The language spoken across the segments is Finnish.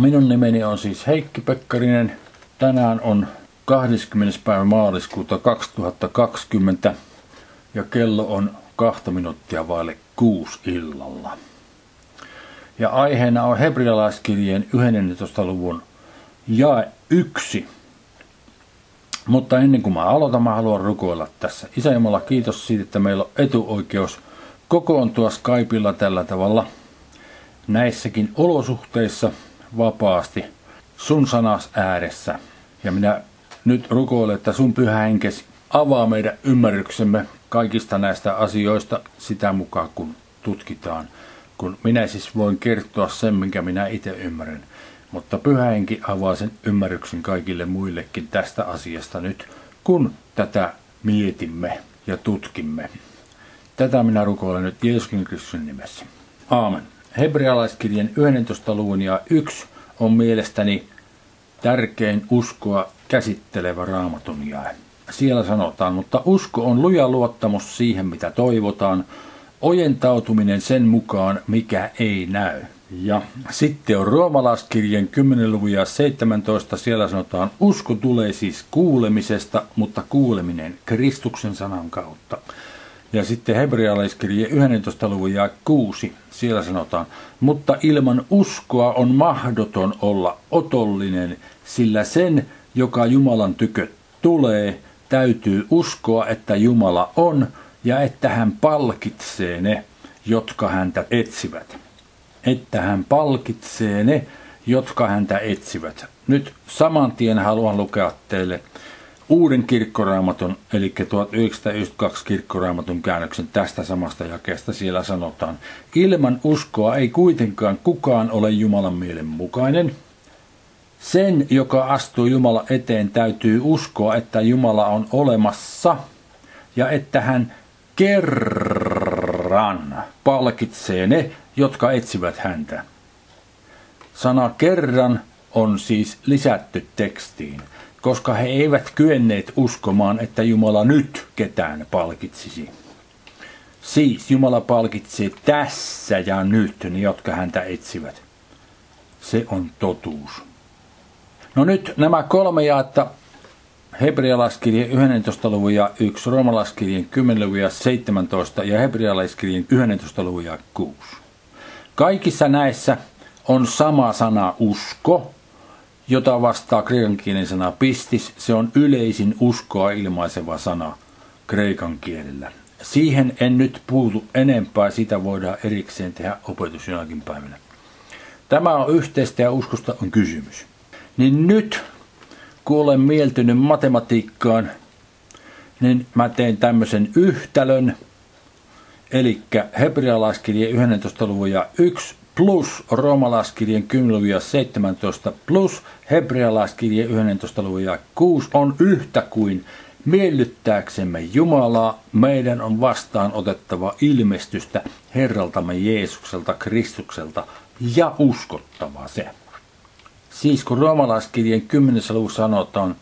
Minun nimeni on siis Heikki Pekkarinen. Tänään on 20. päivä maaliskuuta 2020 ja kello on kahta minuuttia vaille kuusi illalla. Ja aiheena on hebrealaiskirjeen 11. luvun jae 1. Mutta ennen kuin mä aloitan, mä haluan rukoilla tässä. Isä Jumala, kiitos siitä, että meillä on etuoikeus kokoontua Skypeilla tällä tavalla näissäkin olosuhteissa vapaasti sun sanas ääressä. Ja minä nyt rukoilen, että sun pyhä henkesi avaa meidän ymmärryksemme kaikista näistä asioista sitä mukaan, kun tutkitaan. Kun minä siis voin kertoa sen, minkä minä itse ymmärrän. Mutta pyhä henki avaa sen ymmärryksen kaikille muillekin tästä asiasta nyt, kun tätä mietimme ja tutkimme. Tätä minä rukoilen nyt Jeesuksen Kristuksen nimessä. Aamen. Hebrealaiskirjan 11. luvun ja 1 on mielestäni tärkein uskoa käsittelevä raamatun jae. Siellä sanotaan, mutta usko on luja luottamus siihen, mitä toivotaan, ojentautuminen sen mukaan, mikä ei näy. Ja sitten on roomalaiskirjan 10. luvun ja 17, siellä sanotaan, usko tulee siis kuulemisesta, mutta kuuleminen Kristuksen sanan kautta. Ja sitten hebrealaiskirje 11. luvun ja 6, siellä sanotaan, mutta ilman uskoa on mahdoton olla otollinen, sillä sen, joka Jumalan tykö tulee, täytyy uskoa, että Jumala on ja että hän palkitsee ne, jotka häntä etsivät. Että hän palkitsee ne, jotka häntä etsivät. Nyt saman tien haluan lukea teille uuden kirkkoraamatun, eli 1992 kirkkoraamatun käännöksen tästä samasta jakeesta siellä sanotaan, ilman uskoa ei kuitenkaan kukaan ole Jumalan mielen mukainen. Sen, joka astuu Jumala eteen, täytyy uskoa, että Jumala on olemassa ja että hän kerran palkitsee ne, jotka etsivät häntä. Sana kerran on siis lisätty tekstiin koska he eivät kyenneet uskomaan, että Jumala nyt ketään palkitsisi. Siis Jumala palkitsee tässä ja nyt ne, jotka häntä etsivät. Se on totuus. No nyt nämä kolme jaetta, hebrealaiskirjan 11. luvun ja 1, roomalaiskirjan 10. luvun ja 17 ja hebrealaiskirjan 11. luvun ja 6. Kaikissa näissä on sama sana usko, jota vastaa kreikan kielen sana pistis. Se on yleisin uskoa ilmaiseva sana kreikan kielellä. Siihen en nyt puutu enempää, sitä voidaan erikseen tehdä opetus jonakin päivänä. Tämä on yhteistä ja uskosta on kysymys. Niin nyt, kun olen mieltynyt matematiikkaan, niin mä teen tämmöisen yhtälön, eli hebrealaiskirje 11. luvun ja 1 plus roomalaiskirjen 10 luvun ja 17 plus hebrealaiskirje 11 luvun ja 6 on yhtä kuin miellyttääksemme Jumalaa, meidän on vastaan otettava ilmestystä Herraltamme Jeesukselta, Kristukselta ja uskottava se. Siis kun roomalaiskirjen 10. luvussa sanotaan,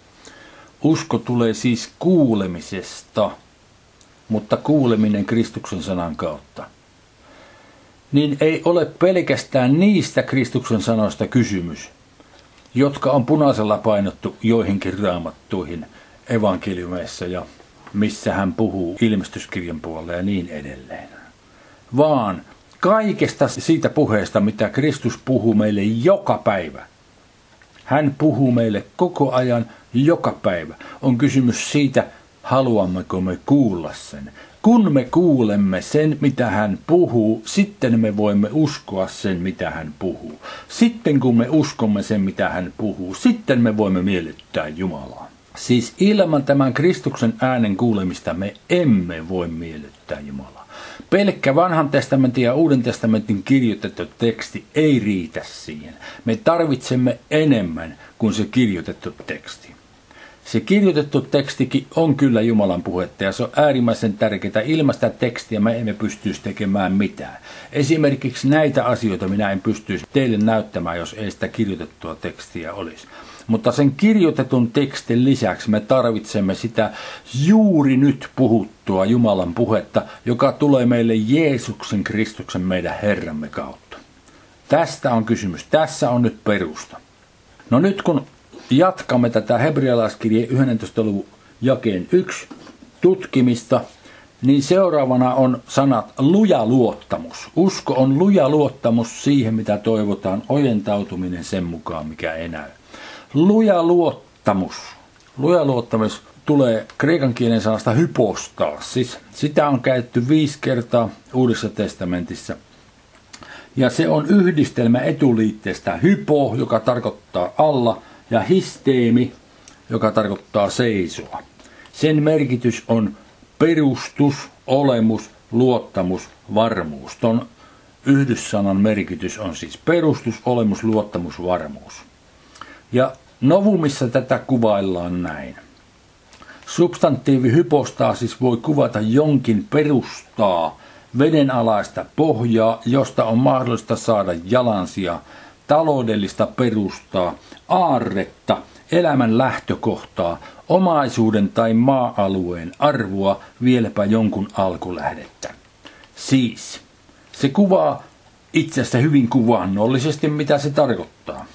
usko tulee siis kuulemisesta, mutta kuuleminen Kristuksen sanan kautta – niin ei ole pelkästään niistä Kristuksen sanoista kysymys, jotka on punaisella painottu joihinkin raamattuihin evankeliumeissa ja missä hän puhuu ilmestyskirjan puolella ja niin edelleen. Vaan kaikesta siitä puheesta, mitä Kristus puhuu meille joka päivä. Hän puhuu meille koko ajan joka päivä. On kysymys siitä, haluammeko me kuulla sen. Kun me kuulemme sen, mitä hän puhuu, sitten me voimme uskoa sen, mitä hän puhuu. Sitten kun me uskomme sen, mitä hän puhuu, sitten me voimme miellyttää Jumalaa. Siis ilman tämän Kristuksen äänen kuulemista me emme voi miellyttää Jumalaa. Pelkkä vanhan testamentin ja uuden testamentin kirjoitettu teksti ei riitä siihen. Me tarvitsemme enemmän kuin se kirjoitettu teksti. Se kirjoitettu tekstikin on kyllä Jumalan puhetta ja se on äärimmäisen tärkeää. Ilmaista tekstiä me emme pystyisi tekemään mitään. Esimerkiksi näitä asioita minä en pystyisi teille näyttämään, jos ei sitä kirjoitettua tekstiä olisi. Mutta sen kirjoitetun tekstin lisäksi me tarvitsemme sitä juuri nyt puhuttua Jumalan puhetta, joka tulee meille Jeesuksen Kristuksen meidän Herramme kautta. Tästä on kysymys. Tässä on nyt perusta. No nyt kun jatkamme tätä hebrealaiskirjeen 11. luvun jakeen 1 tutkimista, niin seuraavana on sanat luja luottamus. Usko on luja luottamus siihen, mitä toivotaan, ojentautuminen sen mukaan, mikä ei näy. Luja luottamus. Luja luottamus tulee kreikan kielen sanasta hypostaa. Siis sitä on käytetty viisi kertaa Uudessa testamentissa. Ja se on yhdistelmä etuliitteestä hypo, joka tarkoittaa alla, ja histeemi, joka tarkoittaa seisoa. Sen merkitys on perustus, olemus, luottamus, varmuus. Ton yhdyssanan merkitys on siis perustus, olemus, luottamus, varmuus. Ja novumissa tätä kuvaillaan näin. Substantiivi hypostaasis voi kuvata jonkin perustaa, vedenalaista pohjaa, josta on mahdollista saada jalansia, taloudellista perustaa, aarretta, elämän lähtökohtaa, omaisuuden tai maa-alueen arvoa, vieläpä jonkun alkulähdettä. Siis, se kuvaa itsestä hyvin kuvannollisesti, mitä se tarkoittaa.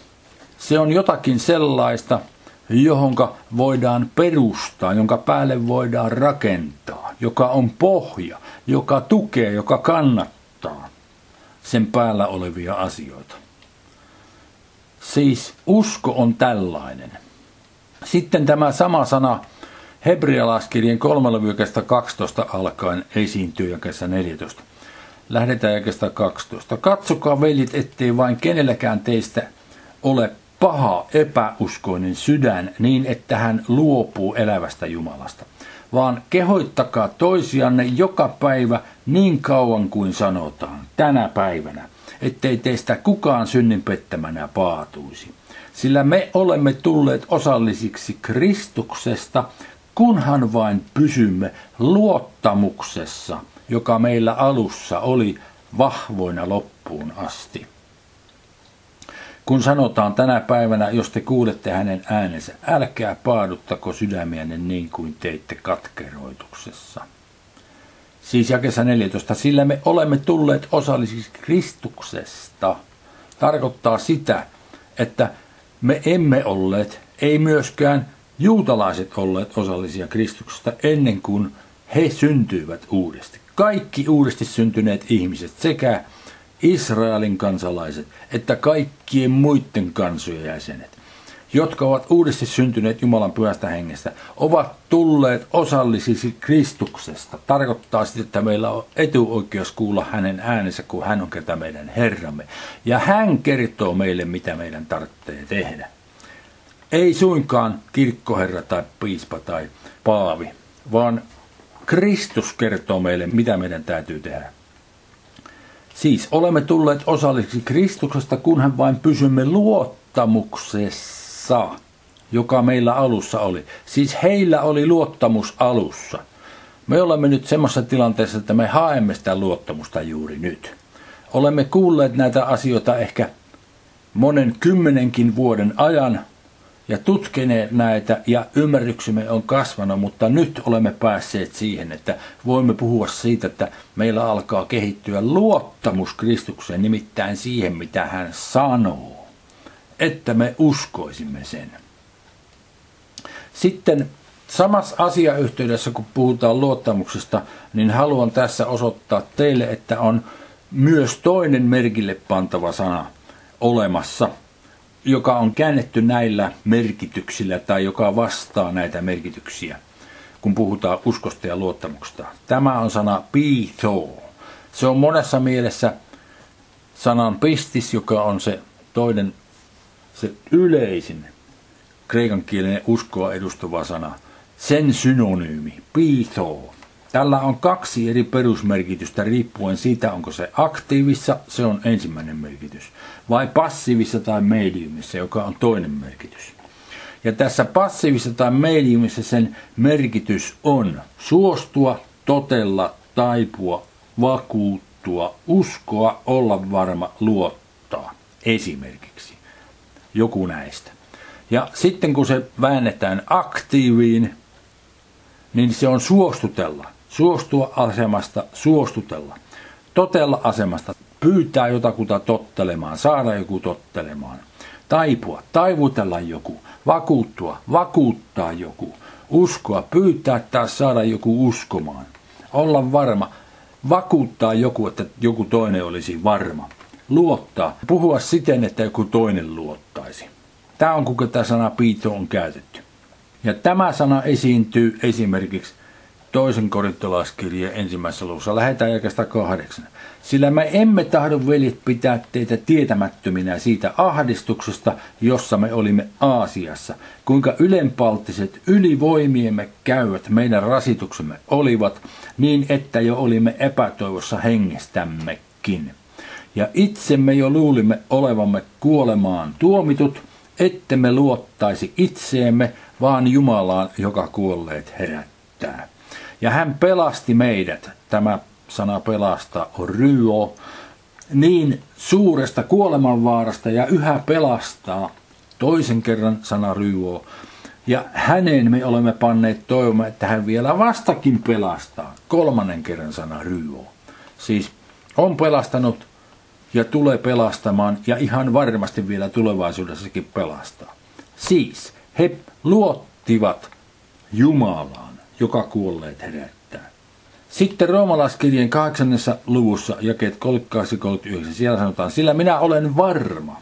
Se on jotakin sellaista, johonka voidaan perustaa, jonka päälle voidaan rakentaa, joka on pohja, joka tukee, joka kannattaa sen päällä olevia asioita. Siis usko on tällainen. Sitten tämä sama sana Hebrealaiskirjan 3. 12 alkaen esiintyy jakessa 14. Lähdetään jakesta 12. Katsokaa veljet, ettei vain kenelläkään teistä ole paha epäuskoinen sydän niin, että hän luopuu elävästä Jumalasta, vaan kehoittakaa toisianne joka päivä niin kauan kuin sanotaan, tänä päivänä, ettei teistä kukaan synnin pettämänä paatuisi. Sillä me olemme tulleet osallisiksi Kristuksesta, kunhan vain pysymme luottamuksessa, joka meillä alussa oli vahvoina loppuun asti. Kun sanotaan tänä päivänä, jos te kuulette hänen äänensä, älkää paaduttako sydämiänne niin kuin teitte katkeroituksessa. Siis jakessa 14, sillä me olemme tulleet osallisiksi Kristuksesta. Tarkoittaa sitä, että me emme olleet, ei myöskään juutalaiset olleet osallisia Kristuksesta ennen kuin he syntyivät uudesti. Kaikki uudesti syntyneet ihmiset sekä Israelin kansalaiset että kaikkien muiden kansojen jäsenet, jotka ovat uudesti syntyneet Jumalan pyhästä hengestä, ovat tulleet osallisiksi Kristuksesta. Tarkoittaa sitä, että meillä on etuoikeus kuulla hänen äänensä, kun hän on kerta meidän Herramme. Ja hän kertoo meille, mitä meidän tarvitsee tehdä. Ei suinkaan kirkkoherra tai piispa tai paavi, vaan Kristus kertoo meille, mitä meidän täytyy tehdä. Siis olemme tulleet osallisiksi Kristuksesta, kunhan vain pysymme luottamuksessa, joka meillä alussa oli. Siis heillä oli luottamus alussa. Me olemme nyt semmoisessa tilanteessa, että me haemme sitä luottamusta juuri nyt. Olemme kuulleet näitä asioita ehkä monen kymmenenkin vuoden ajan, ja tutkineet näitä ja ymmärryksemme on kasvanut, mutta nyt olemme päässeet siihen, että voimme puhua siitä, että meillä alkaa kehittyä luottamus Kristukseen, nimittäin siihen, mitä hän sanoo, että me uskoisimme sen. Sitten samassa asiayhteydessä, kun puhutaan luottamuksesta, niin haluan tässä osoittaa teille, että on myös toinen merkille pantava sana olemassa – joka on käännetty näillä merkityksillä tai joka vastaa näitä merkityksiä, kun puhutaan uskosta ja luottamuksesta. Tämä on sana pito. Se on monessa mielessä sanan pistis, joka on se toinen, se yleisin kreikankielinen uskoa edustava sana. Sen synonyymi, pito. Tällä on kaksi eri perusmerkitystä riippuen siitä, onko se aktiivissa, se on ensimmäinen merkitys, vai passiivissa tai mediumissa, joka on toinen merkitys. Ja tässä passiivissa tai mediumissa sen merkitys on suostua, totella, taipua, vakuuttua, uskoa, olla varma, luottaa. Esimerkiksi joku näistä. Ja sitten kun se väännetään aktiiviin, niin se on suostutella suostua asemasta, suostutella. Totella asemasta, pyytää jotakuta tottelemaan, saada joku tottelemaan. Taipua, taivutella joku, vakuuttua, vakuuttaa joku, uskoa, pyytää taas saada joku uskomaan. Olla varma, vakuuttaa joku, että joku toinen olisi varma. Luottaa, puhua siten, että joku toinen luottaisi. Tämä on kuinka tämä sana piito on käytetty. Ja tämä sana esiintyy esimerkiksi toisen korintolaiskirjeen ensimmäisessä luvussa. Lähetään jakasta kahdeksan. Sillä me emme tahdo veljet pitää teitä tietämättöminä siitä ahdistuksesta, jossa me olimme Aasiassa, kuinka ylenpalttiset ylivoimiemme käyvät meidän rasituksemme olivat, niin että jo olimme epätoivossa hengestämmekin. Ja itsemme jo luulimme olevamme kuolemaan tuomitut, ettemme luottaisi itseemme, vaan Jumalaan, joka kuolleet herättää. Ja hän pelasti meidät, tämä sana pelastaa on ryö, niin suuresta kuolemanvaarasta ja yhä pelastaa, toisen kerran sana ryö, ja hänen me olemme panneet toivomaan, että hän vielä vastakin pelastaa, kolmannen kerran sana ryö. Siis on pelastanut ja tulee pelastamaan ja ihan varmasti vielä tulevaisuudessakin pelastaa. Siis he luottivat Jumalaan, joka kuolleet herättää. Sitten roomalaiskirjeen kahdeksannessa luvussa, jakeet 38 siellä sanotaan, sillä minä olen varma.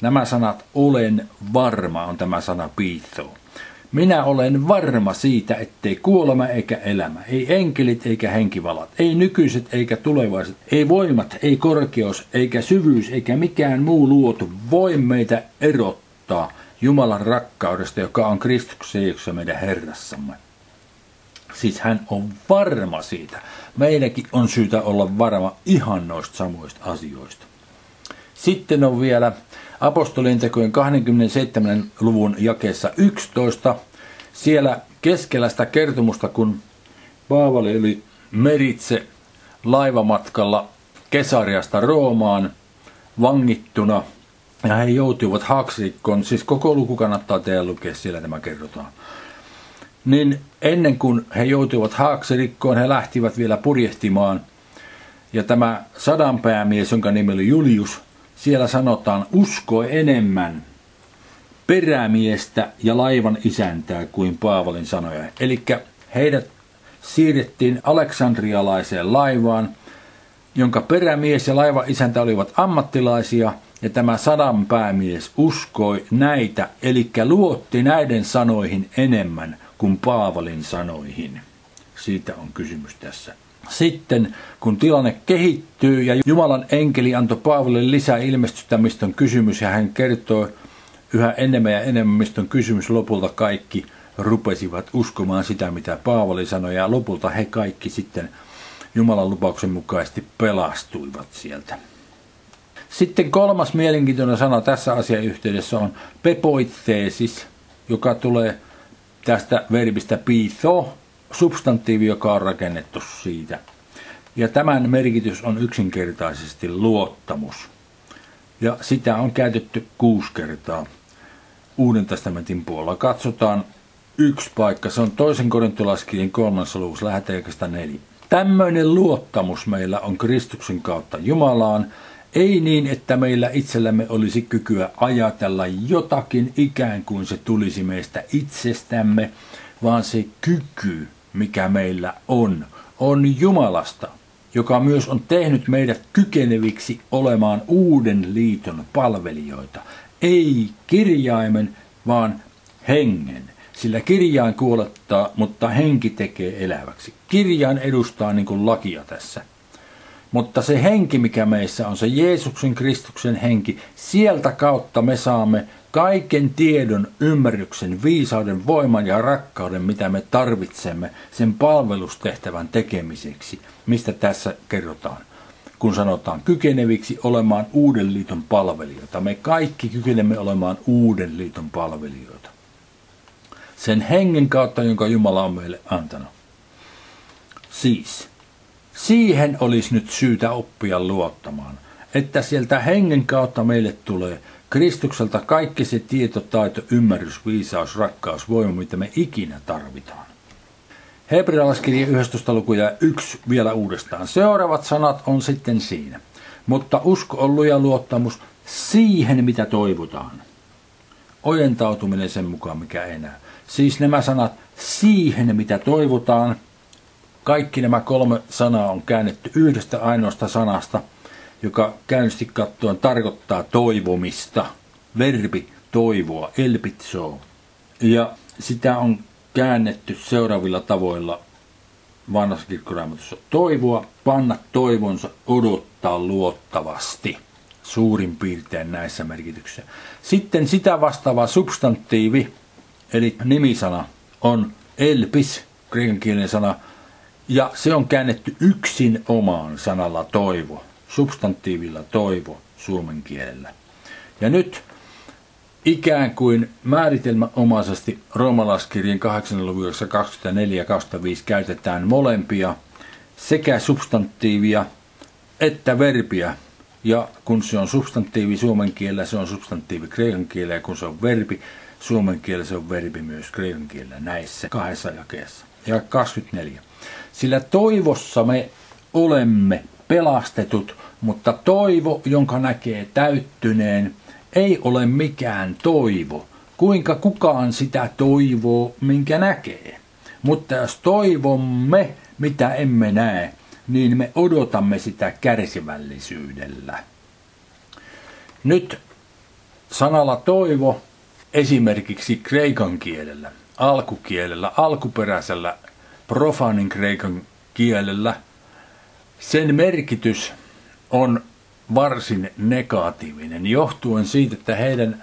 Nämä sanat olen varma on tämä sana piitho. Minä olen varma siitä, ettei kuolema eikä elämä, ei enkelit eikä henkivalat, ei nykyiset eikä tulevaiset, ei voimat, ei korkeus eikä syvyys eikä mikään muu luotu voi meitä erottaa Jumalan rakkaudesta, joka on Kristuksen Jeesuksessa meidän Herrassamme. Siis hän on varma siitä. Meidänkin on syytä olla varma ihan noista samoista asioista. Sitten on vielä apostolien tekojen 27. luvun jakeessa 11. Siellä keskellä sitä kertomusta, kun Paavali oli meritse laivamatkalla Kesariasta Roomaan vangittuna – ja he joutuivat haaksirikkoon, siis koko luku kannattaa teidän lukea, siellä tämä kerrotaan. Niin ennen kuin he joutuivat haaksirikkoon, he lähtivät vielä purjehtimaan. Ja tämä sadanpäämies, jonka nimi oli Julius, siellä sanotaan uskoi enemmän perämiestä ja laivan isäntää kuin Paavalin sanoja. Eli heidät siirrettiin aleksandrialaiseen laivaan, jonka perämies ja laiva isäntä olivat ammattilaisia – ja tämä sadan päämies uskoi näitä, eli luotti näiden sanoihin enemmän kuin Paavalin sanoihin. Siitä on kysymys tässä. Sitten kun tilanne kehittyy ja Jumalan enkeli antoi Paavalille lisää ilmestystä, mistä on kysymys, ja hän kertoo yhä enemmän ja enemmän, mistä on kysymys, lopulta kaikki rupesivat uskomaan sitä, mitä Paavali sanoi, ja lopulta he kaikki sitten Jumalan lupauksen mukaisesti pelastuivat sieltä. Sitten kolmas mielenkiintoinen sana tässä asiayhteydessä on pepoitteesis, joka tulee tästä verbistä pitho, substantiivi, joka on rakennettu siitä. Ja tämän merkitys on yksinkertaisesti luottamus. Ja sitä on käytetty kuusi kertaa Uuden testamentin puolella. Katsotaan yksi paikka, se on toisen korintolaiskirjan kolmannessa luvussa, lähetään neljä. Tämmöinen luottamus meillä on Kristuksen kautta Jumalaan, ei niin, että meillä itsellämme olisi kykyä ajatella jotakin ikään kuin se tulisi meistä itsestämme, vaan se kyky, mikä meillä on, on Jumalasta, joka myös on tehnyt meidät kykeneviksi olemaan uuden liiton palvelijoita. Ei kirjaimen, vaan hengen. Sillä kirjain kuolettaa, mutta henki tekee eläväksi. Kirjain edustaa niin kuin lakia tässä. Mutta se henki, mikä meissä on, se Jeesuksen Kristuksen henki, sieltä kautta me saamme kaiken tiedon, ymmärryksen, viisauden, voiman ja rakkauden, mitä me tarvitsemme sen palvelustehtävän tekemiseksi, mistä tässä kerrotaan. Kun sanotaan kykeneviksi olemaan uuden liiton palvelijoita. Me kaikki kykenemme olemaan uuden liiton palvelijoita. Sen hengen kautta, jonka Jumala on meille antanut. Siis, Siihen olisi nyt syytä oppia luottamaan, että sieltä hengen kautta meille tulee Kristukselta kaikki se tieto, taito, ymmärrys, viisaus, rakkaus, voima, mitä me ikinä tarvitaan. Hebrealaiskirja 11. luku ja 1 vielä uudestaan. Seuraavat sanat on sitten siinä. Mutta usko on luja luottamus siihen, mitä toivotaan. Ojentautuminen sen mukaan, mikä ei näy. Siis nämä sanat siihen, mitä toivotaan. Kaikki nämä kolme sanaa on käännetty yhdestä ainoasta sanasta, joka käynnisti kattoon tarkoittaa toivomista. Verbi toivoa, elpitsoo. Ja sitä on käännetty seuraavilla tavoilla vanhassa kirkkoraamatussa. Toivoa, panna toivonsa, odottaa luottavasti. Suurin piirtein näissä merkityksissä. Sitten sitä vastaava substantiivi, eli nimisana, on elpis, kreikan sana, ja se on käännetty yksin omaan sanalla toivo, substantiivilla toivo suomen kielellä. Ja nyt ikään kuin määritelmäomaisesti roomalaiskirjan 8. luvussa 24 ja 25 käytetään molempia, sekä substantiivia että verbiä. Ja kun se on substantiivi suomen kielellä, se on substantiivi kreikan kielellä, ja kun se on verbi suomen kielellä, se on verbi myös kreikan kielellä näissä kahdessa jakeessa. Ja 24. Sillä toivossa me olemme pelastetut, mutta toivo, jonka näkee täyttyneen, ei ole mikään toivo. Kuinka kukaan sitä toivoo, minkä näkee. Mutta jos toivomme, mitä emme näe, niin me odotamme sitä kärsivällisyydellä. Nyt sanalla toivo esimerkiksi kreikan kielellä, alkukielellä, alkuperäisellä profanin kreikan kielellä, sen merkitys on varsin negatiivinen, johtuen siitä, että heidän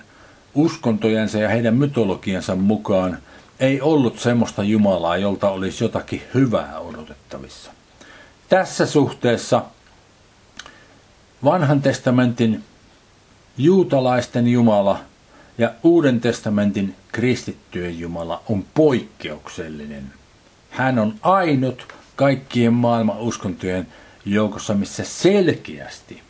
uskontojensa ja heidän mytologiansa mukaan ei ollut semmoista Jumalaa, jolta olisi jotakin hyvää odotettavissa. Tässä suhteessa vanhan testamentin juutalaisten Jumala ja uuden testamentin kristittyjen Jumala on poikkeuksellinen. Hän on ainut kaikkien maailman uskontojen joukossa, missä selkeästi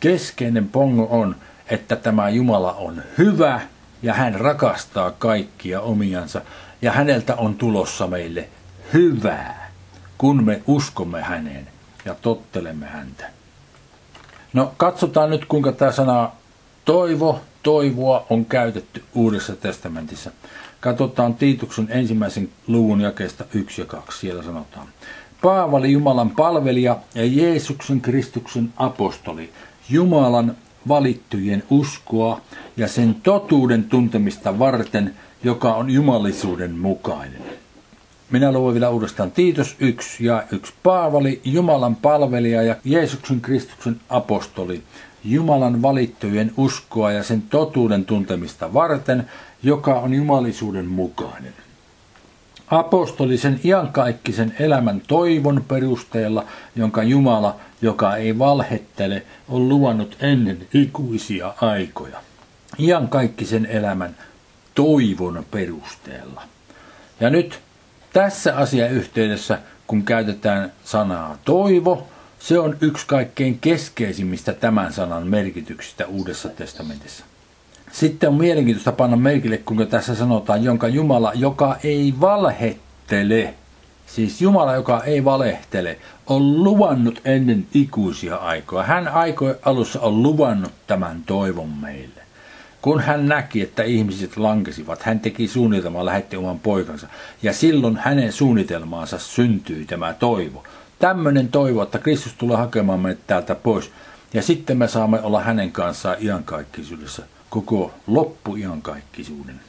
keskeinen pongo on, että tämä Jumala on hyvä ja hän rakastaa kaikkia omiansa ja häneltä on tulossa meille hyvää, kun me uskomme häneen ja tottelemme häntä. No katsotaan nyt kuinka tämä sana toivo, toivoa on käytetty Uudessa testamentissa. Katsotaan Tiituksen ensimmäisen luvun jakeesta 1 ja 2. Siellä sanotaan. Paavali Jumalan palvelija ja Jeesuksen Kristuksen apostoli, Jumalan valittujen uskoa ja sen totuuden tuntemista varten, joka on jumalisuuden mukainen. Minä luen vielä uudestaan Tiitos 1 ja 1. Paavali, Jumalan palvelija ja Jeesuksen Kristuksen apostoli, Jumalan valittujen uskoa ja sen totuuden tuntemista varten, joka on jumalisuuden mukainen apostolisen iankaikkisen elämän toivon perusteella, jonka Jumala, joka ei valhettele, on luvannut ennen ikuisia aikoja. Iankaikkisen elämän toivon perusteella. Ja nyt tässä asiayhteydessä, kun käytetään sanaa toivo, se on yksi kaikkein keskeisimmistä tämän sanan merkityksistä Uudessa testamentissa. Sitten on mielenkiintoista panna merkille, kuinka tässä sanotaan, jonka Jumala, joka ei valhettele, siis Jumala, joka ei valehtele, on luvannut ennen ikuisia aikoja. Hän aikojen alussa on luvannut tämän toivon meille. Kun hän näki, että ihmiset lankesivat, hän teki suunnitelmaa, lähetti oman poikansa. Ja silloin hänen suunnitelmaansa syntyi tämä toivo. Tämmöinen toivo, että Kristus tulee hakemaan meidät täältä pois. Ja sitten me saamme olla hänen kanssaan iankaikkisuudessa koko loppuiankaikkisuuden.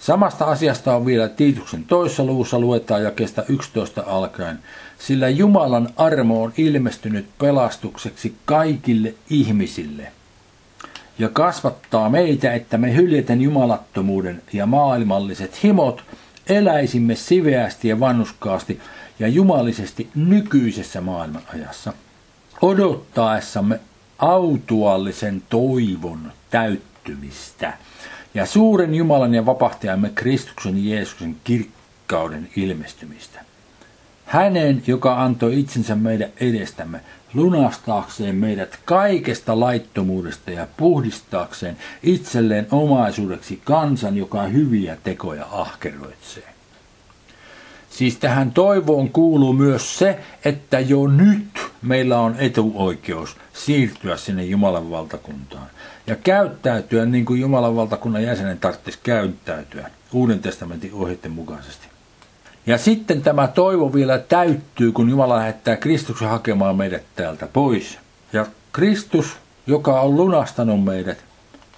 Samasta asiasta on vielä Tiituksen toisessa luvussa luetaan ja kestä 11 alkaen, sillä Jumalan armo on ilmestynyt pelastukseksi kaikille ihmisille ja kasvattaa meitä, että me hyljeten jumalattomuuden ja maailmalliset himot eläisimme siveästi ja vannuskaasti ja jumalisesti nykyisessä maailmanajassa, odottaessamme autuallisen toivon täyttä täyttymistä ja suuren Jumalan ja vapahtajamme Kristuksen Jeesuksen kirkkauden ilmestymistä. Hänen, joka antoi itsensä meidän edestämme, lunastaakseen meidät kaikesta laittomuudesta ja puhdistaakseen itselleen omaisuudeksi kansan, joka hyviä tekoja ahkeroitsee. Siis tähän toivoon kuuluu myös se, että jo nyt meillä on etuoikeus siirtyä sinne Jumalan valtakuntaan ja käyttäytyä niin kuin Jumalan valtakunnan jäsenen tarvitsisi käyttäytyä Uuden testamentin ohjeiden mukaisesti. Ja sitten tämä toivo vielä täyttyy, kun Jumala lähettää Kristuksen hakemaan meidät täältä pois. Ja Kristus, joka on lunastanut meidät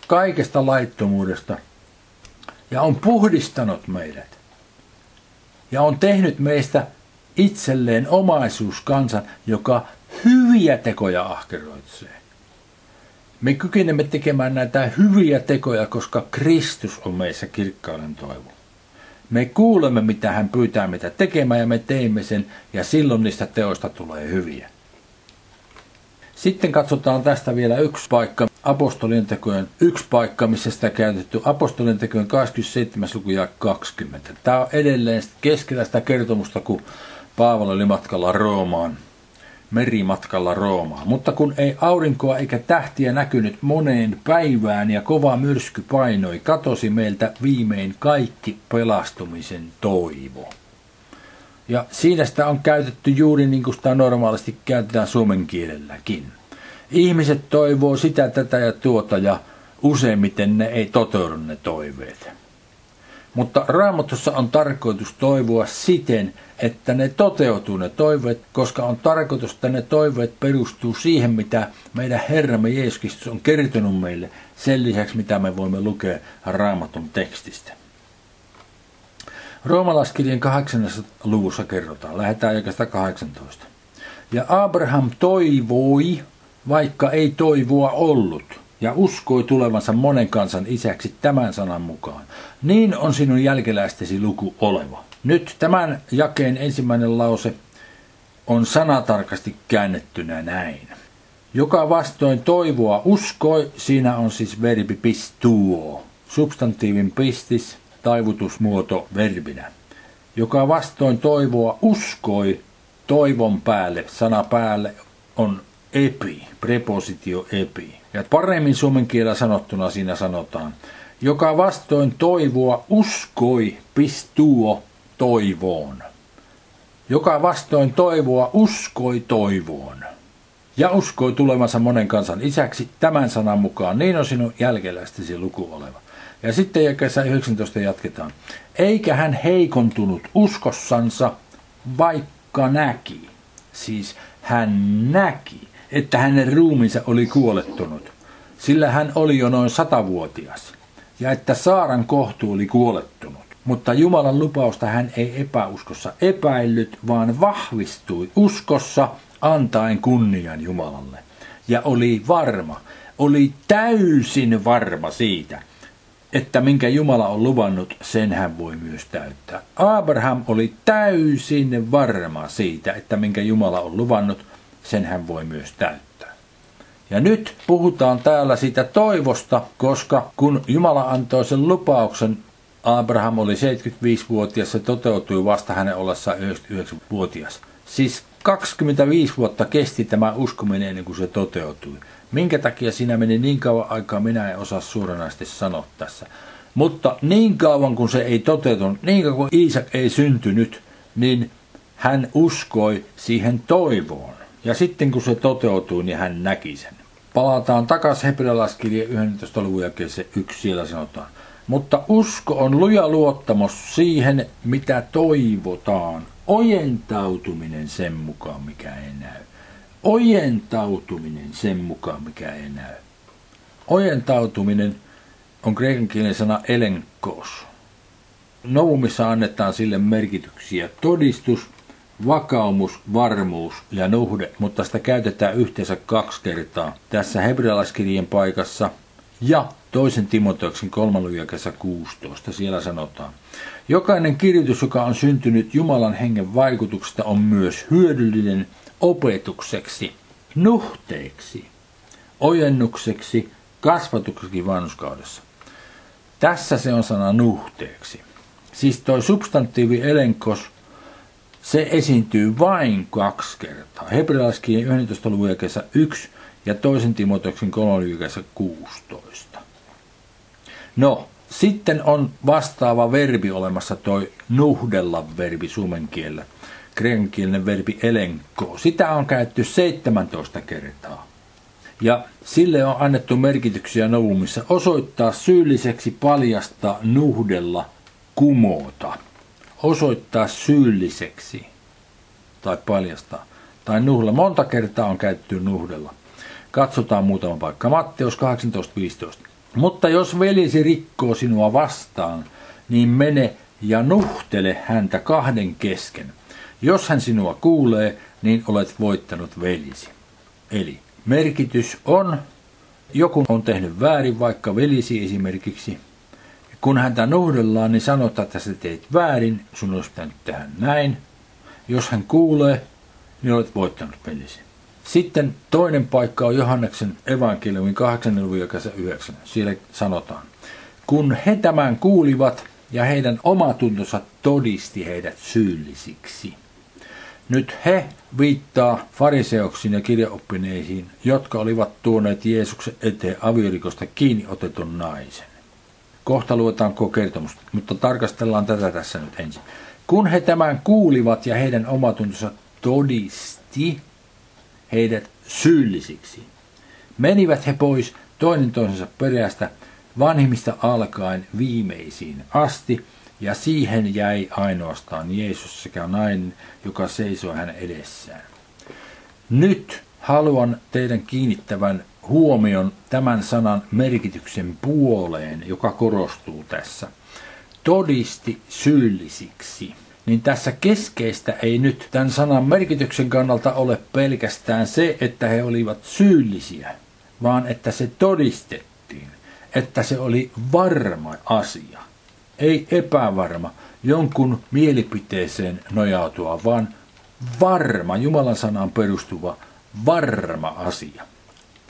kaikesta laittomuudesta ja on puhdistanut meidät ja on tehnyt meistä itselleen omaisuuskansan, joka hyviä tekoja ahkeroitsee. Me kykenemme tekemään näitä hyviä tekoja, koska Kristus on meissä kirkkauden toivo. Me kuulemme, mitä hän pyytää meitä tekemään ja me teemme sen ja silloin niistä teoista tulee hyviä. Sitten katsotaan tästä vielä yksi paikka, apostolien tekojen yksi paikka, missä sitä käytetty apostolien tekojen 27. luku ja 20. Tämä on edelleen keskellä sitä kertomusta, kun Paavali oli matkalla Roomaan merimatkalla Roomaan. Mutta kun ei aurinkoa eikä tähtiä näkynyt moneen päivään ja kova myrsky painoi, katosi meiltä viimein kaikki pelastumisen toivo. Ja siinä sitä on käytetty juuri niin kuin sitä normaalisti käytetään suomen kielelläkin. Ihmiset toivoo sitä, tätä ja tuota ja useimmiten ne ei toteudu ne toiveet. Mutta raamatussa on tarkoitus toivoa siten, että ne toteutuu ne toiveet, koska on tarkoitus, että ne toiveet perustuu siihen, mitä meidän Herramme Jeesus Kristus on kertonut meille, sen lisäksi mitä me voimme lukea raamatun tekstistä. Roomalaiskirjan 8. luvussa kerrotaan, lähdetään jakasta 18. Ja Abraham toivoi, vaikka ei toivoa ollut, ja uskoi tulevansa monen kansan isäksi tämän sanan mukaan. Niin on sinun jälkeläistesi luku oleva. Nyt tämän jakeen ensimmäinen lause on sanatarkasti käännettynä näin. Joka vastoin toivoa uskoi, siinä on siis verbi pistuo, substantiivin pistis, taivutusmuoto verbinä. Joka vastoin toivoa uskoi, toivon päälle, sana päälle on epi, prepositio epi. Ja paremmin suomen kielellä sanottuna siinä sanotaan, joka vastoin toivoa uskoi, pistuo toivoon. Joka vastoin toivoa uskoi toivoon. Ja uskoi tulevansa monen kansan isäksi tämän sanan mukaan. Niin on sinun jälkeläistesi luku oleva. Ja sitten jakeessa 19 jatketaan. Eikä hän heikontunut uskossansa, vaikka näki. Siis hän näki, että hänen ruumiinsa oli kuolettunut, sillä hän oli jo noin satavuotias, ja että Saaran kohtu oli kuolettunut. Mutta Jumalan lupausta hän ei epäuskossa epäillyt, vaan vahvistui uskossa antaen kunnian Jumalalle. Ja oli varma, oli täysin varma siitä, että minkä Jumala on luvannut, sen hän voi myös täyttää. Abraham oli täysin varma siitä, että minkä Jumala on luvannut, sen hän voi myös täyttää. Ja nyt puhutaan täällä siitä toivosta, koska kun Jumala antoi sen lupauksen Abraham oli 75-vuotias, se toteutui vasta hänen ollessaan 99-vuotias. Siis 25 vuotta kesti tämä uskominen ennen kuin se toteutui. Minkä takia siinä meni niin kauan aikaa, minä en osaa suoranaisesti sanoa tässä. Mutta niin kauan kun se ei toteutunut, niin kauan kun Iisak ei syntynyt, niin hän uskoi siihen toivoon. Ja sitten kun se toteutui, niin hän näki sen. Palataan takaisin hebrealaiskirjeen 11. luvun jakeeseen yksi, siellä sanotaan. Mutta usko on luja luottamus siihen, mitä toivotaan. Ojentautuminen sen mukaan, mikä ei näy. Ojentautuminen sen mukaan, mikä ei näy. Ojentautuminen on kreikan kielen sana elenkos. Novumissa annetaan sille merkityksiä todistus, vakaumus, varmuus ja nuhde, mutta sitä käytetään yhteensä kaksi kertaa tässä hebrealaiskirjeen paikassa ja toisen Timoteoksen kolmannen jakessa 16. Siellä sanotaan, jokainen kirjoitus, joka on syntynyt Jumalan hengen vaikutuksesta, on myös hyödyllinen opetukseksi, nuhteeksi, ojennukseksi, kasvatukseksi vanhuskaudessa. Tässä se on sana nuhteeksi. Siis toi substantiivi elenkos, se esiintyy vain kaksi kertaa. Hebrealaiskirjan 11. luvun 1 ja toisen Timoteoksen 3. 16. No, Sitten on vastaava verbi olemassa, toi nuhdella verbi suomen kielellä. Kreikan verbi elenko. Sitä on käytetty 17 kertaa. Ja sille on annettu merkityksiä novumissa osoittaa syylliseksi paljasta nuhdella kumota. Osoittaa syylliseksi tai paljastaa. Tai nuhdella. Monta kertaa on käytetty nuhdella. Katsotaan muutama paikka. Matteus 18.15. Mutta jos velisi rikkoo sinua vastaan, niin mene ja nuhtele häntä kahden kesken. Jos hän sinua kuulee, niin olet voittanut velisi. Eli merkitys on, joku on tehnyt väärin, vaikka velisi esimerkiksi. Kun häntä nuhdellaan, niin sanotaan, että sä teet väärin, sun olisi pitänyt tehdä näin. Jos hän kuulee, niin olet voittanut velisi. Sitten toinen paikka on Johanneksen evankeliumin 8. luvun 9. Siellä sanotaan, kun he tämän kuulivat ja heidän omatuntonsa todisti heidät syyllisiksi. Nyt he viittaa fariseoksiin ja kirjaoppineisiin, jotka olivat tuoneet Jeesuksen eteen aviorikosta kiinni otetun naisen. Kohta luetaan koko kertomus, mutta tarkastellaan tätä tässä nyt ensin. Kun he tämän kuulivat ja heidän omatuntonsa todisti heidät syyllisiksi, menivät he pois toinen toisensa perästä vanhimmista alkaen viimeisiin asti, ja siihen jäi ainoastaan Jeesus sekä nainen, joka seisoi hänen edessään. Nyt haluan teidän kiinnittävän huomion tämän sanan merkityksen puoleen, joka korostuu tässä. Todisti syyllisiksi. Niin tässä keskeistä ei nyt tämän sanan merkityksen kannalta ole pelkästään se, että he olivat syyllisiä, vaan että se todistettiin, että se oli varma asia ei epävarma, jonkun mielipiteeseen nojautua, vaan varma, Jumalan sanaan perustuva varma asia.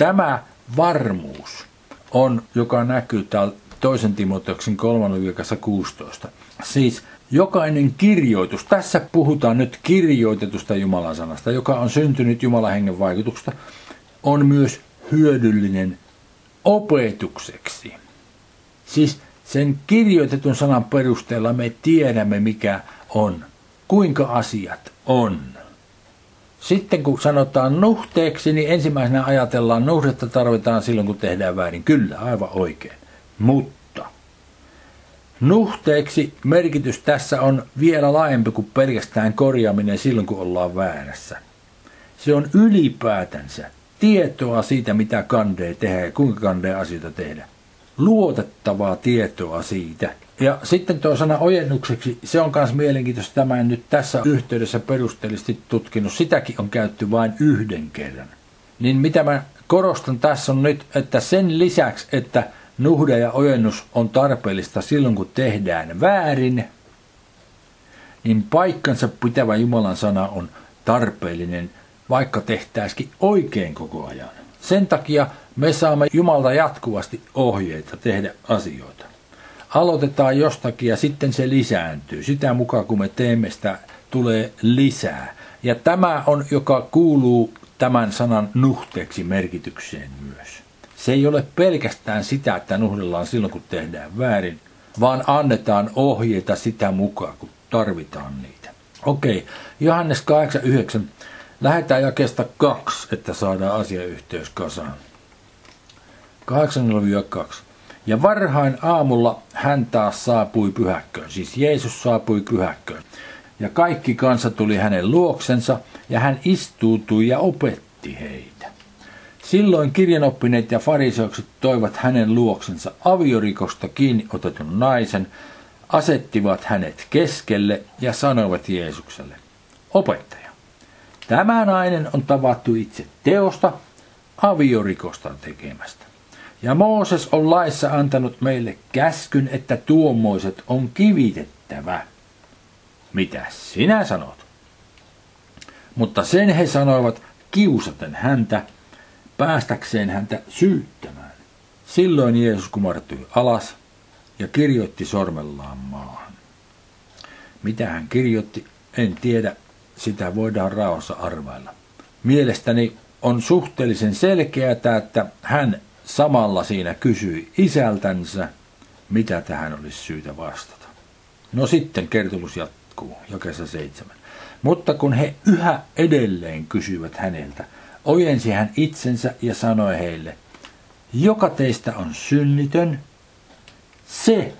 Tämä varmuus on, joka näkyy täällä toisen Timoteoksen 3. 16. Siis jokainen kirjoitus, tässä puhutaan nyt kirjoitetusta Jumalan sanasta, joka on syntynyt Jumalan hengen vaikutuksesta, on myös hyödyllinen opetukseksi. Siis sen kirjoitetun sanan perusteella me tiedämme, mikä on, kuinka asiat on. Sitten kun sanotaan nuhteeksi, niin ensimmäisenä ajatellaan, nuhdetta tarvitaan silloin, kun tehdään väärin. Kyllä, aivan oikein. Mutta nuhteeksi merkitys tässä on vielä laajempi kuin pelkästään korjaaminen silloin, kun ollaan väärässä. Se on ylipäätänsä tietoa siitä, mitä kandee tehdä ja kuinka kandee asioita tehdä luotettavaa tietoa siitä. Ja sitten tuo sana ojennukseksi, se on myös mielenkiintoista. Tämä en nyt tässä yhteydessä perusteellisesti tutkinut. Sitäkin on käytetty vain yhden kerran. Niin mitä mä korostan tässä on nyt, että sen lisäksi, että nuhde ja ojennus on tarpeellista silloin, kun tehdään väärin, niin paikkansa pitävä Jumalan sana on tarpeellinen, vaikka tehtäisikin oikein koko ajan. Sen takia me saamme Jumalta jatkuvasti ohjeita tehdä asioita. Aloitetaan jostakin ja sitten se lisääntyy. Sitä mukaan kun me teemme sitä, tulee lisää. Ja tämä on, joka kuuluu tämän sanan nuhteeksi merkitykseen myös. Se ei ole pelkästään sitä, että nuhdellaan silloin, kun tehdään väärin, vaan annetaan ohjeita sitä mukaan, kun tarvitaan niitä. Okei, Johannes 8.9. Lähdetään jakesta kaksi, että saadaan asiayhteys kasaan. 8-2. Ja varhain aamulla hän taas saapui pyhäkköön, siis Jeesus saapui pyhäkköön. Ja kaikki kansa tuli hänen luoksensa, ja hän istuutui ja opetti heitä. Silloin kirjanoppineet ja fariseukset toivat hänen luoksensa aviorikosta kiinni otetun naisen, asettivat hänet keskelle ja sanoivat Jeesukselle, opettaja, tämä nainen on tavattu itse teosta aviorikosta tekemästä. Ja Mooses on laissa antanut meille käskyn, että tuommoiset on kivitettävä. Mitä sinä sanot? Mutta sen he sanoivat kiusaten häntä, päästäkseen häntä syyttämään. Silloin Jeesus kumartui alas ja kirjoitti sormellaan maahan. Mitä hän kirjoitti, en tiedä, sitä voidaan rauhassa arvailla. Mielestäni on suhteellisen selkeää, että hän samalla siinä kysyi isältänsä, mitä tähän olisi syytä vastata. No sitten kertomus jatkuu, jakessa seitsemän. Mutta kun he yhä edelleen kysyvät häneltä, ojensi hän itsensä ja sanoi heille, joka teistä on synnitön, se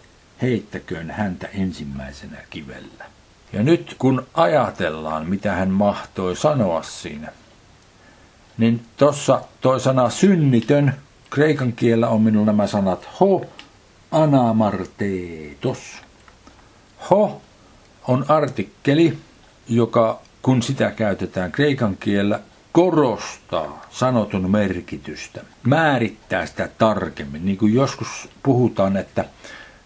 heittäköön häntä ensimmäisenä kivellä. Ja nyt kun ajatellaan, mitä hän mahtoi sanoa siinä, niin tuossa toi sana synnitön, kreikan kielellä on minulla nämä sanat ho, anamarteetos. Ho on artikkeli, joka kun sitä käytetään kreikan kielellä, korostaa sanotun merkitystä, määrittää sitä tarkemmin. Niin kuin joskus puhutaan, että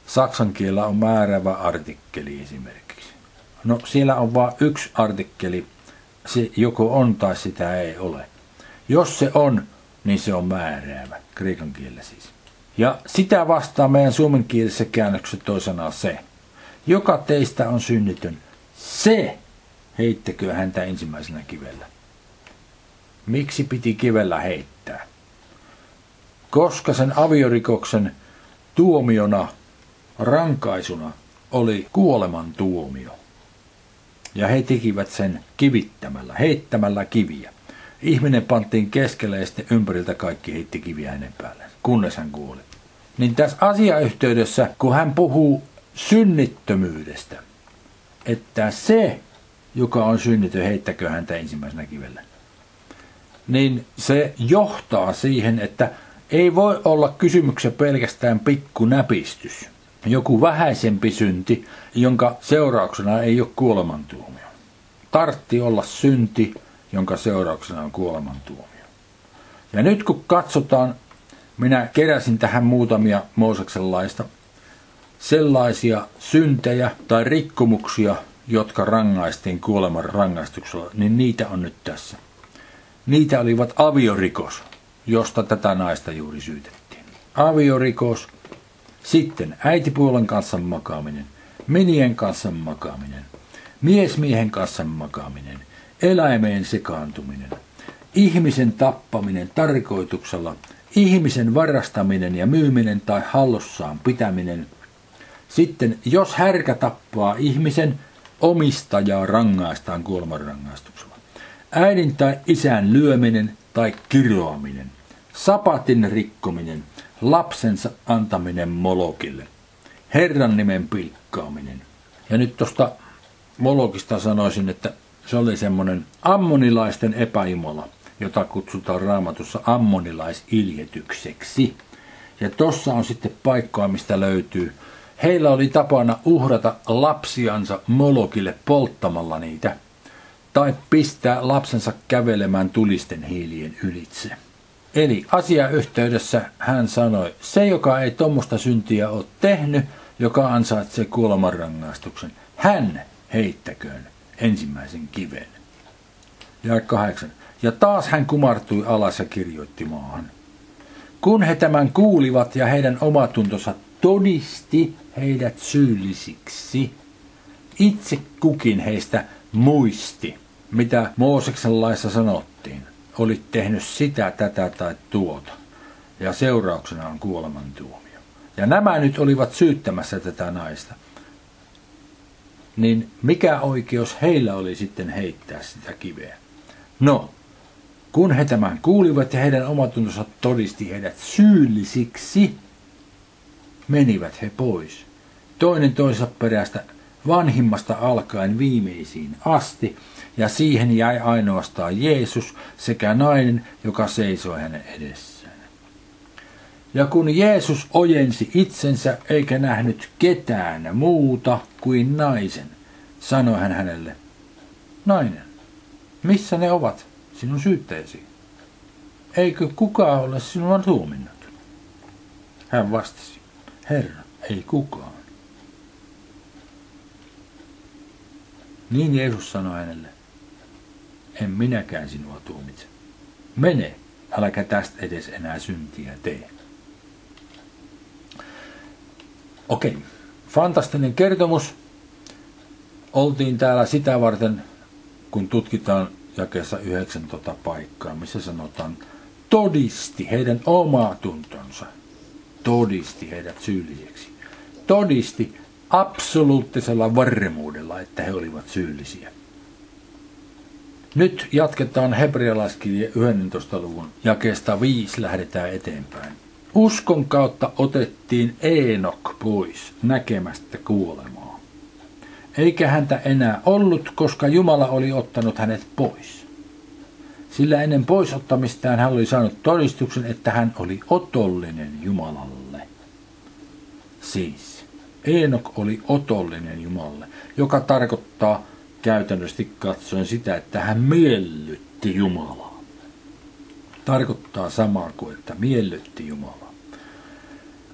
saksan kielellä on määrävä artikkeli esimerkiksi. No siellä on vain yksi artikkeli, se joko on tai sitä ei ole. Jos se on, niin se on määräävä, kreikan kielellä siis. Ja sitä vastaa meidän suomenkielisessä käännöksessä toisena se. Joka teistä on synnitön, se heittäkö häntä ensimmäisenä kivellä. Miksi piti kivellä heittää? Koska sen aviorikoksen tuomiona, rankaisuna oli kuoleman tuomio. Ja he tekivät sen kivittämällä, heittämällä kiviä. Ihminen pantiin keskelle ja sitten ympäriltä kaikki heitti kiviä hänen päälleen, kunnes hän kuoli. Niin tässä asiayhteydessä, kun hän puhuu synnittömyydestä, että se, joka on synnitön, heittäkö häntä ensimmäisenä kivellä. Niin se johtaa siihen, että ei voi olla kysymyksessä pelkästään pikku näpistys. Joku vähäisempi synti, jonka seurauksena ei ole kuolemantuomio. Tartti olla synti, jonka seurauksena on kuolemantuomio. Ja nyt kun katsotaan, minä keräsin tähän muutamia Mooseksen laista sellaisia syntejä tai rikkomuksia, jotka rangaistiin kuoleman rangaistuksella, niin niitä on nyt tässä. Niitä olivat aviorikos, josta tätä naista juuri syytettiin. Aviorikos, sitten äitipuolen kanssa makaaminen, minien kanssa makaaminen, miesmiehen kanssa makaaminen, eläimeen sekaantuminen, ihmisen tappaminen tarkoituksella, ihmisen varastaminen ja myyminen tai hallussaan pitäminen. Sitten jos härkä tappaa ihmisen, omistajaa rangaistaan kuolemanrangaistuksella. Äidin tai isän lyöminen tai kiroaminen, sapatin rikkominen, lapsensa antaminen molokille, Herran nimen pilkkaaminen. Ja nyt tuosta molokista sanoisin, että se oli semmoinen ammonilaisten epäimola, jota kutsutaan raamatussa ammonilaisiljetykseksi. Ja tuossa on sitten paikkoa, mistä löytyy Heillä oli tapana uhrata lapsiansa molokille polttamalla niitä, tai pistää lapsensa kävelemään tulisten hiilien ylitse. Eli asiayhteydessä hän sanoi, se joka ei tuommoista syntiä ole tehnyt, joka ansaitsee kuolemanrangaistuksen, hän heittäköön ensimmäisen kiven. Ja kahdeksan. Ja taas hän kumartui alas ja kirjoitti maahan. Kun he tämän kuulivat ja heidän omatuntonsa todisti heidät syyllisiksi. Itse kukin heistä muisti, mitä Mooseksen laissa sanottiin. Olit tehnyt sitä, tätä tai tuota. Ja seurauksena on kuolemantuomio. Ja nämä nyt olivat syyttämässä tätä naista. Niin mikä oikeus heillä oli sitten heittää sitä kiveä? No, kun he tämän kuulivat ja heidän omatuntonsa todisti heidät syyllisiksi, menivät he pois. Toinen toisensa perästä vanhimmasta alkaen viimeisiin asti, ja siihen jäi ainoastaan Jeesus sekä nainen, joka seisoi hänen edessään. Ja kun Jeesus ojensi itsensä eikä nähnyt ketään muuta kuin naisen, sanoi hän hänelle, nainen, missä ne ovat, sinun syytteesi? Eikö kukaan ole sinua tuominnut? Hän vastasi, Herra, ei kukaan. Niin Jeesus sanoi hänelle, en minäkään sinua tuomitse. Mene, äläkä tästä edes enää syntiä tee. Okei, fantastinen kertomus. Oltiin täällä sitä varten, kun tutkitaan jakeessa yhdeksän tota paikkaa, missä sanotaan, todisti heidän omaa tuntonsa, todisti heidät syylliseksi. todisti absoluuttisella varmuudella, että he olivat syyllisiä. Nyt jatketaan hebrealaiskirje 11. luvun jakeesta 5 lähdetään eteenpäin. Uskon kautta otettiin Eenok pois näkemästä kuolemaa. Eikä häntä enää ollut, koska Jumala oli ottanut hänet pois. Sillä ennen poisottamistaan hän oli saanut todistuksen, että hän oli otollinen Jumalalle. Siis, Eenok oli otollinen Jumalalle, joka tarkoittaa käytännössä katsoen sitä, että hän miellytti Jumalaa. Tarkoittaa samaa kuin, että miellytti Jumalaa.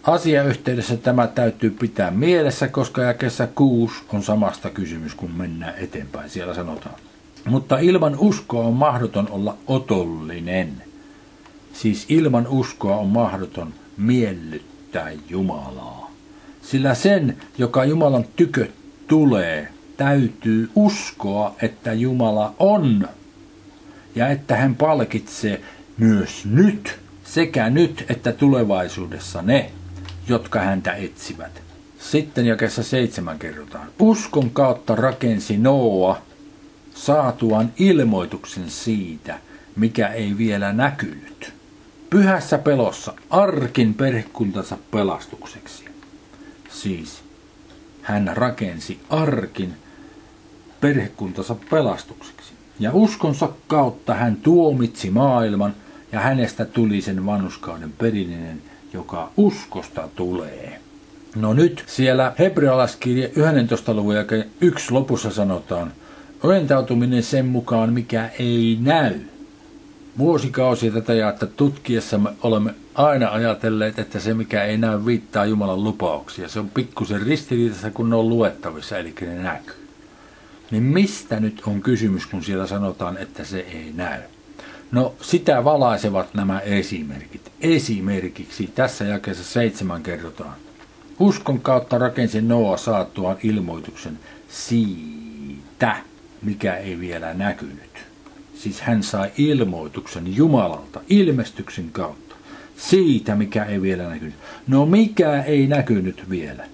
Asiayhteydessä tämä täytyy pitää mielessä, koska jakessa 6 on samasta kysymys, kun mennään eteenpäin. Siellä sanotaan. Mutta ilman uskoa on mahdoton olla otollinen. Siis ilman uskoa on mahdoton miellyttää Jumalaa. Sillä sen, joka Jumalan tykö tulee, täytyy uskoa, että Jumala on ja että hän palkitsee myös nyt, sekä nyt että tulevaisuudessa ne, jotka häntä etsivät. Sitten jakessa seitsemän kerrotaan. Uskon kautta rakensi Noa saatuan ilmoituksen siitä, mikä ei vielä näkynyt. Pyhässä pelossa arkin perhekuntansa pelastukseksi. Siis hän rakensi arkin perhekuntansa pelastukseksi. Ja uskonsa kautta hän tuomitsi maailman ja hänestä tuli sen vanhuskauden perillinen, joka uskosta tulee. No nyt siellä hebrealaiskirje 11. luvun yksi lopussa sanotaan, Orientautuminen sen mukaan, mikä ei näy. Vuosikausia tätä jaetta tutkiessa me olemme aina ajatelleet, että se mikä ei näy viittaa Jumalan lupauksia. Se on pikkusen ristiriitassa, kun ne on luettavissa, eli ne näkyy. Niin mistä nyt on kysymys, kun siellä sanotaan, että se ei näy? No sitä valaisevat nämä esimerkit. Esimerkiksi tässä jakeessa seitsemän kerrotaan. Uskon kautta rakensi Noa saattuaan ilmoituksen siitä mikä ei vielä näkynyt. Siis hän sai ilmoituksen Jumalalta ilmestyksen kautta siitä, mikä ei vielä näkynyt. No mikä ei näkynyt vielä?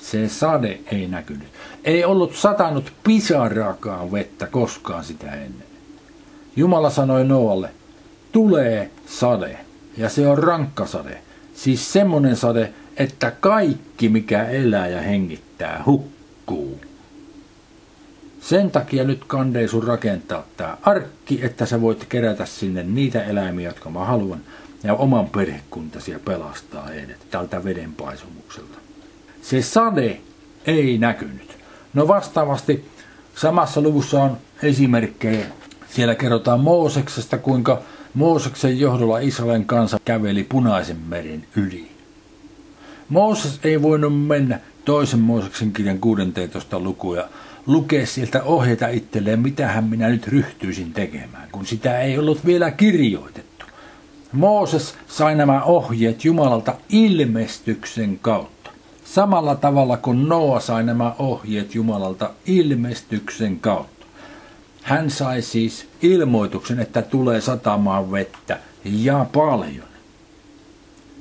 Se sade ei näkynyt. Ei ollut satanut pisaraakaan vettä koskaan sitä ennen. Jumala sanoi Noalle, tulee sade, ja se on rankka sade. Siis semmonen sade, että kaikki mikä elää ja hengittää hukkuu. Sen takia nyt kandei sun rakentaa tämä arkki, että sä voit kerätä sinne niitä eläimiä, jotka mä haluan, ja oman perhekuntasi ja pelastaa heidät tältä vedenpaisumukselta. Se sade ei näkynyt. No vastaavasti samassa luvussa on esimerkkejä. Siellä kerrotaan Mooseksesta, kuinka Mooseksen johdolla Israelin kansa käveli punaisen meren yli. Mooses ei voinut mennä toisen Mooseksen kirjan 16 lukuja lukea sieltä ohjeita itselleen, mitähän minä nyt ryhtyisin tekemään, kun sitä ei ollut vielä kirjoitettu. Mooses sai nämä ohjeet Jumalalta ilmestyksen kautta. Samalla tavalla kuin Noa sai nämä ohjeet Jumalalta ilmestyksen kautta. Hän sai siis ilmoituksen, että tulee satamaan vettä ja paljon.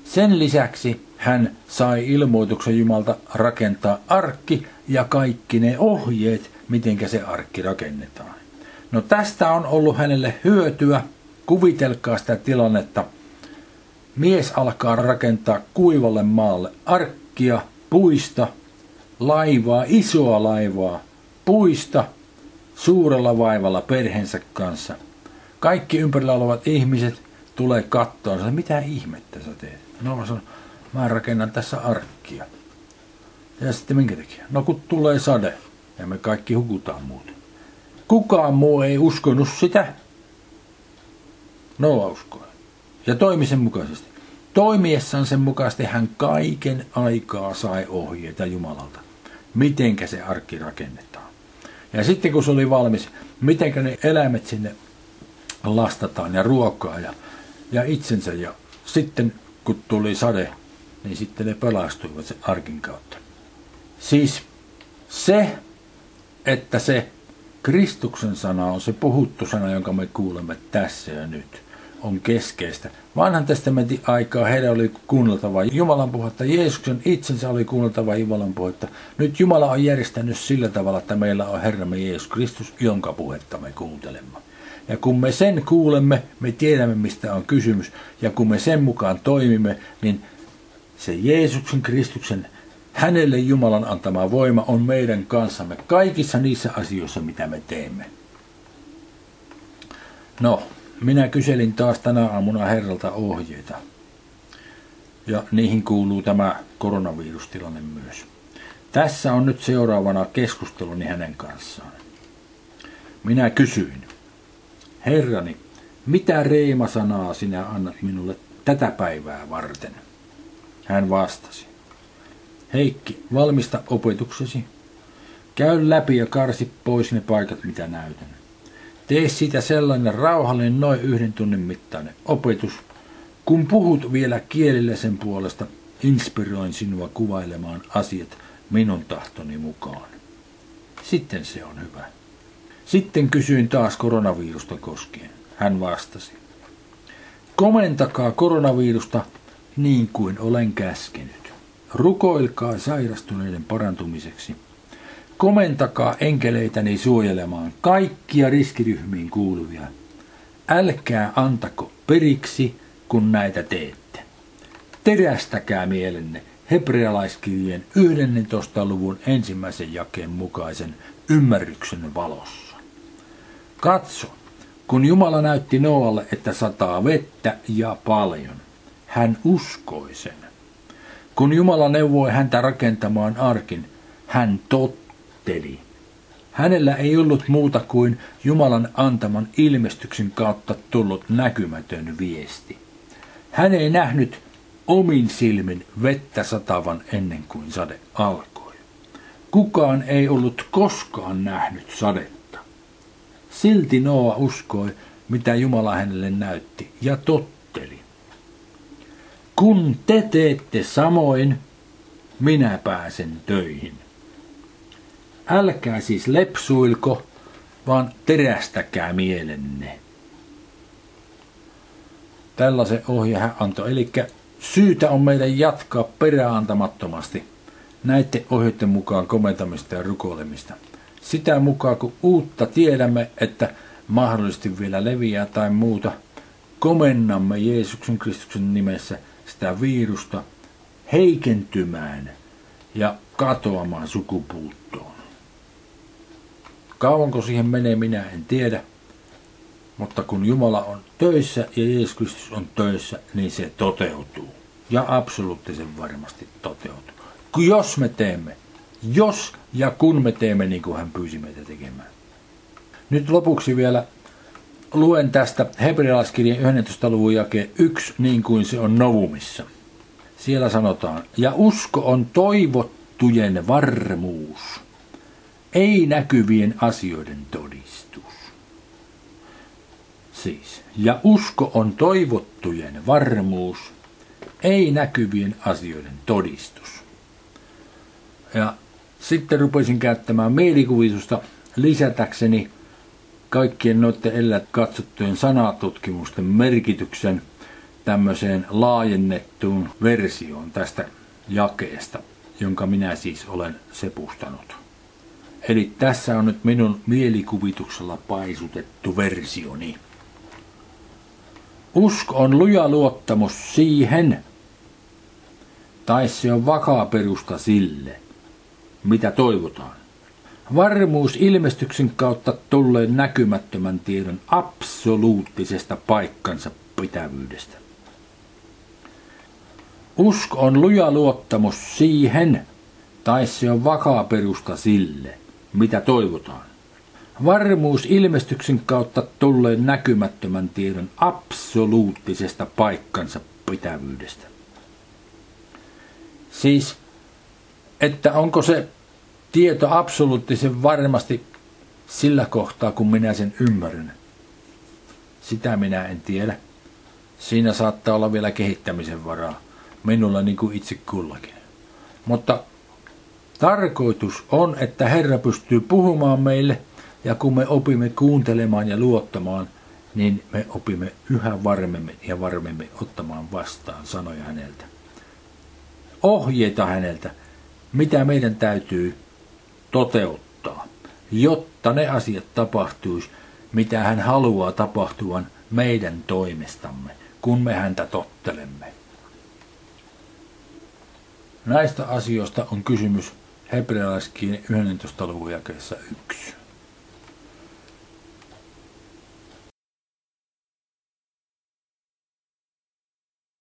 Sen lisäksi hän sai ilmoituksen Jumalta rakentaa arkki ja kaikki ne ohjeet, miten se arkki rakennetaan. No tästä on ollut hänelle hyötyä. Kuvitelkaa sitä tilannetta. Mies alkaa rakentaa kuivalle maalle arkkia, puista, laivaa, isoa laivaa, puista, suurella vaivalla perheensä kanssa. Kaikki ympärillä olevat ihmiset tulee kattoon, mitä ihmettä sä teet? No mä sanon, mä rakennan tässä arkkia. Ja sitten minkä takia? No kun tulee sade ja me kaikki hukutaan muuten. Kukaan muu ei uskonut sitä. Noa uskoi. Ja toimi sen mukaisesti. Toimiessaan sen mukaisesti hän kaiken aikaa sai ohjeita Jumalalta. Mitenkä se arkki rakennetaan. Ja sitten kun se oli valmis, mitenkä ne eläimet sinne lastataan ja ruokaa ja, ja itsensä. Ja sitten kun tuli sade, niin sitten ne pelastuivat sen arkin kautta. Siis se, että se Kristuksen sana on se puhuttu sana, jonka me kuulemme tässä ja nyt, on keskeistä. Vanhan testamentin aikaa heidän oli kuunneltava Jumalan puhetta, Jeesuksen itsensä oli kuunneltava Jumalan puhetta. Nyt Jumala on järjestänyt sillä tavalla, että meillä on Herramme Jeesus Kristus, jonka puhetta me kuuntelemme. Ja kun me sen kuulemme, me tiedämme mistä on kysymys, ja kun me sen mukaan toimimme, niin se Jeesuksen Kristuksen hänelle Jumalan antama voima on meidän kanssamme kaikissa niissä asioissa, mitä me teemme. No, minä kyselin taas tänä aamuna Herralta ohjeita. Ja niihin kuuluu tämä koronavirustilanne myös. Tässä on nyt seuraavana keskusteluni hänen kanssaan. Minä kysyin, Herrani, mitä reima-sanaa sinä annat minulle tätä päivää varten? Hän vastasi, Heikki, valmista opetuksesi. Käy läpi ja karsi pois ne paikat, mitä näytän. Tee siitä sellainen rauhallinen noin yhden tunnin mittainen opetus. Kun puhut vielä kielillä sen puolesta, inspiroin sinua kuvailemaan asiat minun tahtoni mukaan. Sitten se on hyvä. Sitten kysyin taas koronavirusta koskien. Hän vastasi. Komentakaa koronavirusta niin kuin olen käskenyt. Rukoilkaa sairastuneiden parantumiseksi – Komentakaa enkeleitäni suojelemaan kaikkia riskiryhmiin kuuluvia. Älkää antako periksi, kun näitä teette. Terästäkää mielenne hebrealaiskirjeen 11. luvun ensimmäisen jakeen mukaisen ymmärryksen valossa. Katso, kun Jumala näytti Noalle, että sataa vettä ja paljon, hän uskoi sen. Kun Jumala neuvoi häntä rakentamaan arkin, hän totti ajatteli. Hänellä ei ollut muuta kuin Jumalan antaman ilmestyksen kautta tullut näkymätön viesti. Hän ei nähnyt omin silmin vettä satavan ennen kuin sade alkoi. Kukaan ei ollut koskaan nähnyt sadetta. Silti Noa uskoi, mitä Jumala hänelle näytti, ja totteli. Kun te teette samoin, minä pääsen töihin. Älkää siis lepsuilko, vaan terästäkää mielenne. Tällaisen ohje hän antoi. Eli syytä on meidän jatkaa peräantamattomasti näiden ohjeiden mukaan komentamista ja rukoilemista. Sitä mukaan kun uutta tiedämme, että mahdollisesti vielä leviää tai muuta, komennamme Jeesuksen Kristuksen nimessä sitä virusta heikentymään ja katoamaan sukupuuttoon. Kauanko siihen menee, minä en tiedä. Mutta kun Jumala on töissä ja Jeesus Kristus on töissä, niin se toteutuu. Ja absoluuttisen varmasti toteutuu. Jos me teemme, jos ja kun me teemme niin kuin hän pyysi meitä tekemään. Nyt lopuksi vielä luen tästä hebrealaiskirjan 11. luvun jake 1 niin kuin se on Novumissa. Siellä sanotaan, ja usko on toivottujen varmuus ei näkyvien asioiden todistus. Siis, ja usko on toivottujen varmuus, ei näkyvien asioiden todistus. Ja sitten rupesin käyttämään mielikuvitusta lisätäkseni kaikkien noiden edellä katsottujen sanatutkimusten merkityksen tämmöiseen laajennettuun versioon tästä jakeesta, jonka minä siis olen sepustanut. Eli tässä on nyt minun mielikuvituksella paisutettu versioni. Usko on luja luottamus siihen, tai se on vakaa perusta sille, mitä toivotaan. Varmuus ilmestyksen kautta tulleen näkymättömän tiedon absoluuttisesta paikkansa pitävyydestä. Usko on luja luottamus siihen, tai se on vakaa perusta sille, mitä toivotaan. Varmuus ilmestyksen kautta tulleen näkymättömän tiedon absoluuttisesta paikkansa pitävyydestä. Siis, että onko se tieto absoluuttisen varmasti sillä kohtaa, kun minä sen ymmärrän. Sitä minä en tiedä. Siinä saattaa olla vielä kehittämisen varaa. Minulla niin kuin itse kullakin. Mutta Tarkoitus on, että Herra pystyy puhumaan meille, ja kun me opimme kuuntelemaan ja luottamaan, niin me opimme yhä varmemmin ja varmemmin ottamaan vastaan sanoja häneltä. Ohjeita häneltä, mitä meidän täytyy toteuttaa, jotta ne asiat tapahtuisi, mitä hän haluaa tapahtuvan meidän toimestamme, kun me häntä tottelemme. Näistä asioista on kysymys hebrealaiskirjan 11. luvun jakeessa 1.